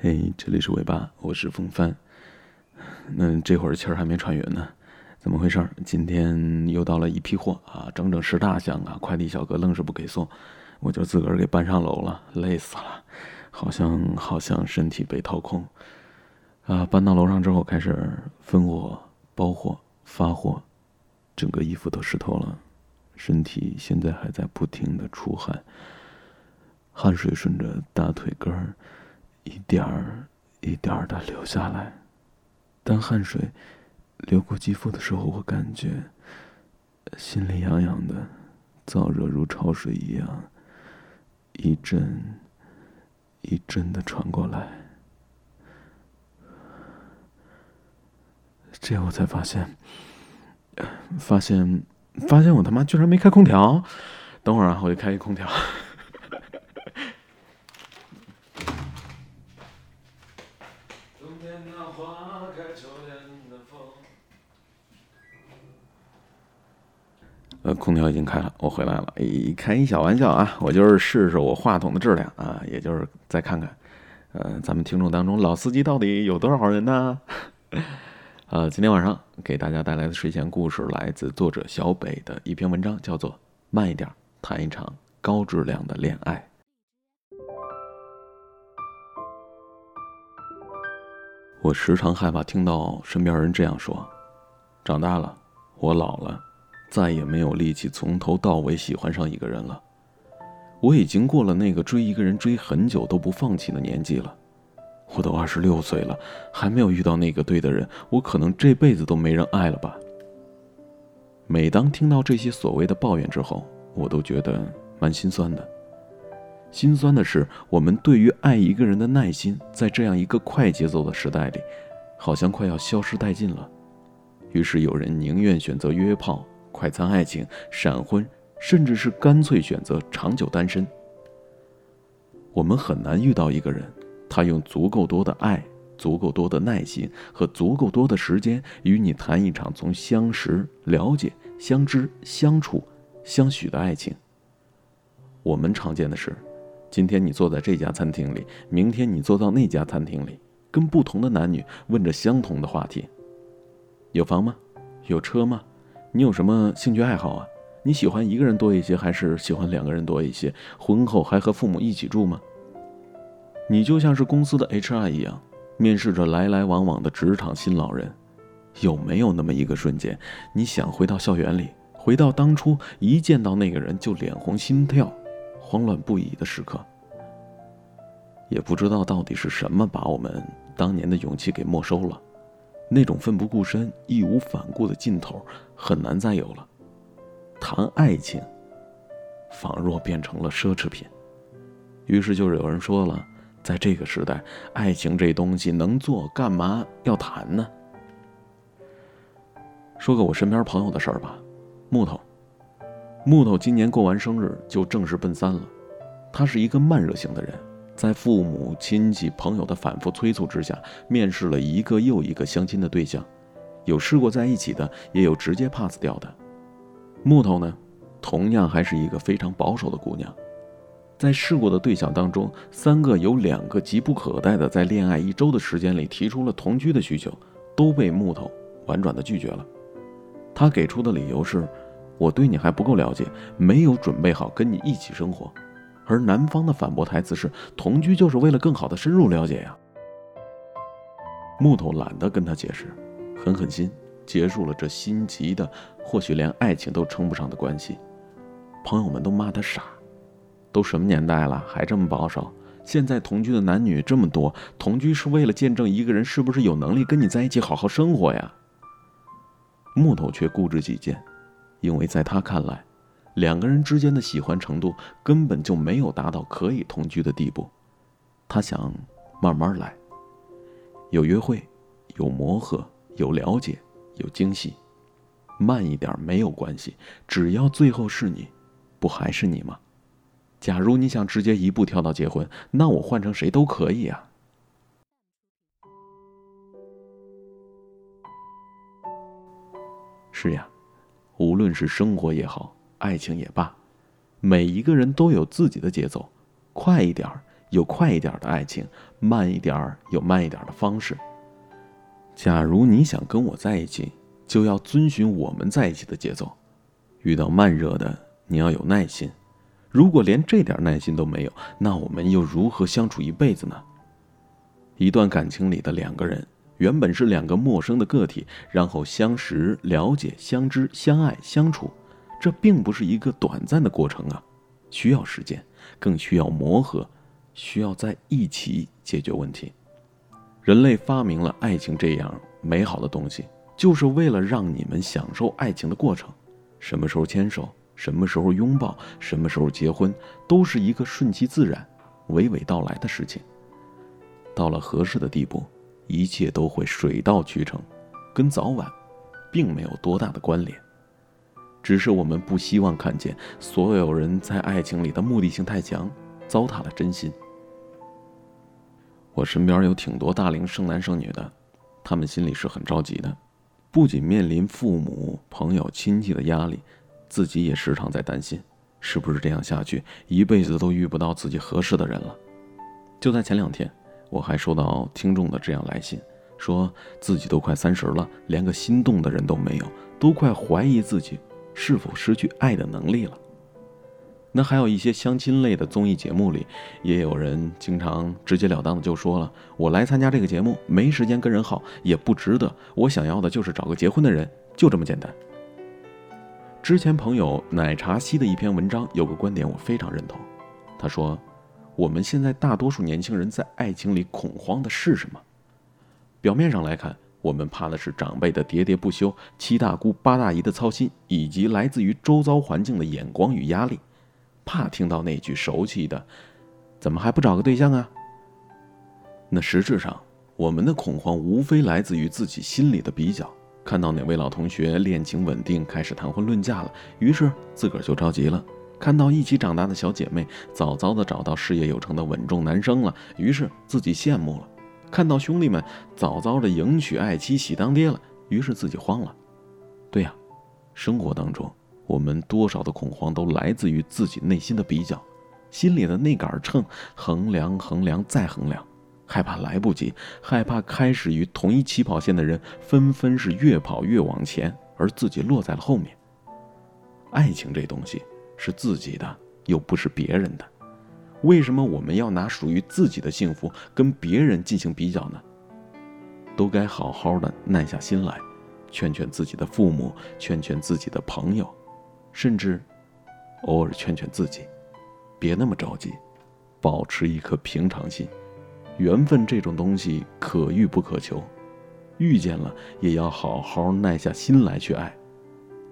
嘿，这里是尾巴，我是风帆。那这会儿气儿还没喘匀呢，怎么回事？今天又到了一批货啊，整整十大箱啊！快递小哥愣是不给送，我就自个儿给搬上楼了，累死了，好像好像身体被掏空啊！搬到楼上之后，开始分货、包货、发货，整个衣服都湿透了，身体现在还在不停的出汗，汗水顺着大腿根儿一点儿一点儿的流下来。当汗水流过肌肤的时候，我感觉心里痒痒的，燥热如潮水一样，一阵一阵的传过来。这我才发现，发现发现我他妈居然没开空调！等会儿啊，我就开一空调。呃，空调已经开了，我回来了。诶，开一小玩笑啊，我就是试试我话筒的质量啊，也就是再看看，呃，咱们听众当中老司机到底有多少人呢？呃，今天晚上给大家带来的睡前故事来自作者小北的一篇文章，叫做《慢一点谈一场高质量的恋爱》。我时常害怕听到身边人这样说：“长大了，我老了。”再也没有力气从头到尾喜欢上一个人了。我已经过了那个追一个人追很久都不放弃的年纪了。我都二十六岁了，还没有遇到那个对的人，我可能这辈子都没人爱了吧。每当听到这些所谓的抱怨之后，我都觉得蛮心酸的。心酸的是，我们对于爱一个人的耐心，在这样一个快节奏的时代里，好像快要消失殆尽了。于是有人宁愿选择约炮。快餐爱情、闪婚，甚至是干脆选择长久单身。我们很难遇到一个人，他用足够多的爱、足够多的耐心和足够多的时间，与你谈一场从相识、了解、相知、相处、相许的爱情。我们常见的是，今天你坐在这家餐厅里，明天你坐到那家餐厅里，跟不同的男女问着相同的话题：有房吗？有车吗？你有什么兴趣爱好啊？你喜欢一个人多一些，还是喜欢两个人多一些？婚后还和父母一起住吗？你就像是公司的 HR 一样，面试着来来往往的职场新老人，有没有那么一个瞬间，你想回到校园里，回到当初一见到那个人就脸红心跳、慌乱不已的时刻？也不知道到底是什么把我们当年的勇气给没收了。那种奋不顾身、义无反顾的劲头很难再有了。谈爱情，仿若变成了奢侈品。于是就有人说了，在这个时代，爱情这东西能做干嘛要谈呢？说个我身边朋友的事儿吧，木头。木头今年过完生日就正式奔三了，他是一个慢热型的人。在父母亲戚朋友的反复催促之下，面试了一个又一个相亲的对象，有试过在一起的，也有直接 pass 掉的。木头呢，同样还是一个非常保守的姑娘，在试过的对象当中，三个有两个急不可待的在恋爱一周的时间里提出了同居的需求，都被木头婉转的拒绝了。他给出的理由是：我对你还不够了解，没有准备好跟你一起生活。而男方的反驳台词是：“同居就是为了更好的深入了解呀。”木头懒得跟他解释，狠狠心结束了这心急的，或许连爱情都称不上的关系。朋友们都骂他傻，都什么年代了还这么保守？现在同居的男女这么多，同居是为了见证一个人是不是有能力跟你在一起好好生活呀。木头却固执己见，因为在他看来。两个人之间的喜欢程度根本就没有达到可以同居的地步，他想慢慢来，有约会，有磨合，有了解，有惊喜，慢一点没有关系，只要最后是你，不还是你吗？假如你想直接一步跳到结婚，那我换成谁都可以啊。是呀，无论是生活也好。爱情也罢，每一个人都有自己的节奏，快一点儿有快一点的爱情，慢一点有慢一点的方式。假如你想跟我在一起，就要遵循我们在一起的节奏。遇到慢热的，你要有耐心。如果连这点耐心都没有，那我们又如何相处一辈子呢？一段感情里的两个人，原本是两个陌生的个体，然后相识、了解、相知、相爱、相处，这并不是一个短暂的过程啊，需要时间，更需要磨合，需要在一起解决问题。人类发明了爱情这样美好的东西，就是为了让你们享受爱情的过程。什么时候牵手，什么时候拥抱，什么时候结婚，都是一个顺其自然、娓娓道来的事情。到了合适的地步，一切都会水到渠成，跟早晚并没有多大的关联。只是我们不希望看见所有人在爱情里的目的性太强，糟蹋了真心。我身边有挺多大龄剩男剩女的，他们心里是很着急的，不仅面临父母、朋友、亲戚的压力，自己也时常在担心，是不是这样下去，一辈子都遇不到自己合适的人了。就在前两天，我还收到听众的这样来信，说自己都快三十了，连个心动的人都没有，都快怀疑自己是否失去爱的能力了。那还有一些相亲类的综艺节目里，也有人经常直截了当的就说了：“我来参加这个节目，没时间跟人耗，也不值得。我想要的就是找个结婚的人，就这么简单。”之前朋友奶茶西的一篇文章有个观点我非常认同，他说：“我们现在大多数年轻人在爱情里恐慌的是什么？表面上来看，我们怕的是长辈的喋喋不休、七大姑八大姨的操心，以及来自于周遭环境的眼光与压力。”怕听到那句熟悉的“怎么还不找个对象啊？”那实质上，我们的恐慌无非来自于自己心里的比较。看到哪位老同学恋情稳定，开始谈婚论嫁了，于是自个儿就着急了；看到一起长大的小姐妹早早的找到事业有成的稳重男生了，于是自己羡慕了；看到兄弟们早早的迎娶爱妻、喜当爹了，于是自己慌了。对呀，生活当中。我们多少的恐慌都来自于自己内心的比较，心里的那杆秤衡量衡量再衡量，害怕来不及，害怕开始于同一起跑线的人纷纷是越跑越往前，而自己落在了后面。爱情这东西是自己的，又不是别人的，为什么我们要拿属于自己的幸福跟别人进行比较呢？都该好好的耐下心来，劝劝自己的父母，劝劝自己的朋友。甚至，偶尔劝劝自己，别那么着急，保持一颗平常心。缘分这种东西可遇不可求，遇见了也要好好耐下心来去爱，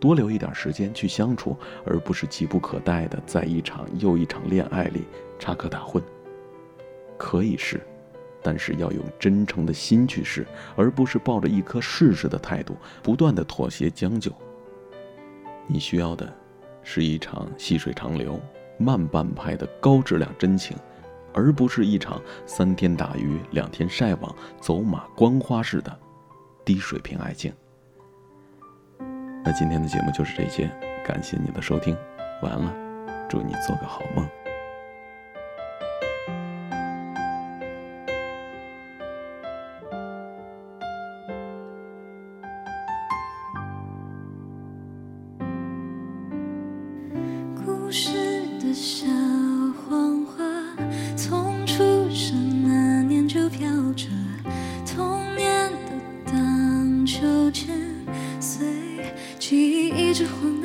多留一点时间去相处，而不是急不可待的在一场又一场恋爱里插科打诨。可以试，但是要用真诚的心去试，而不是抱着一颗试试的态度，不断的妥协将就。你需要的，是一场细水长流、慢半拍的高质量真情，而不是一场三天打鱼两天晒网、走马观花式的低水平爱情。那今天的节目就是这些，感谢你的收听，晚安了，祝你做个好梦。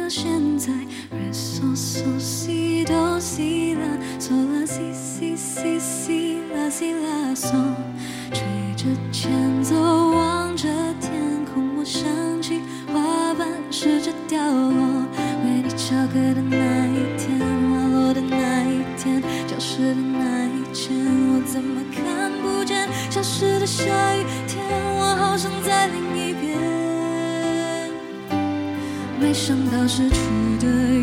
深圳，嗦嗦嗦嗦嗦啦，嗦啦嗦嗦嗦嗦啦，嗦啦嗦。到失去的。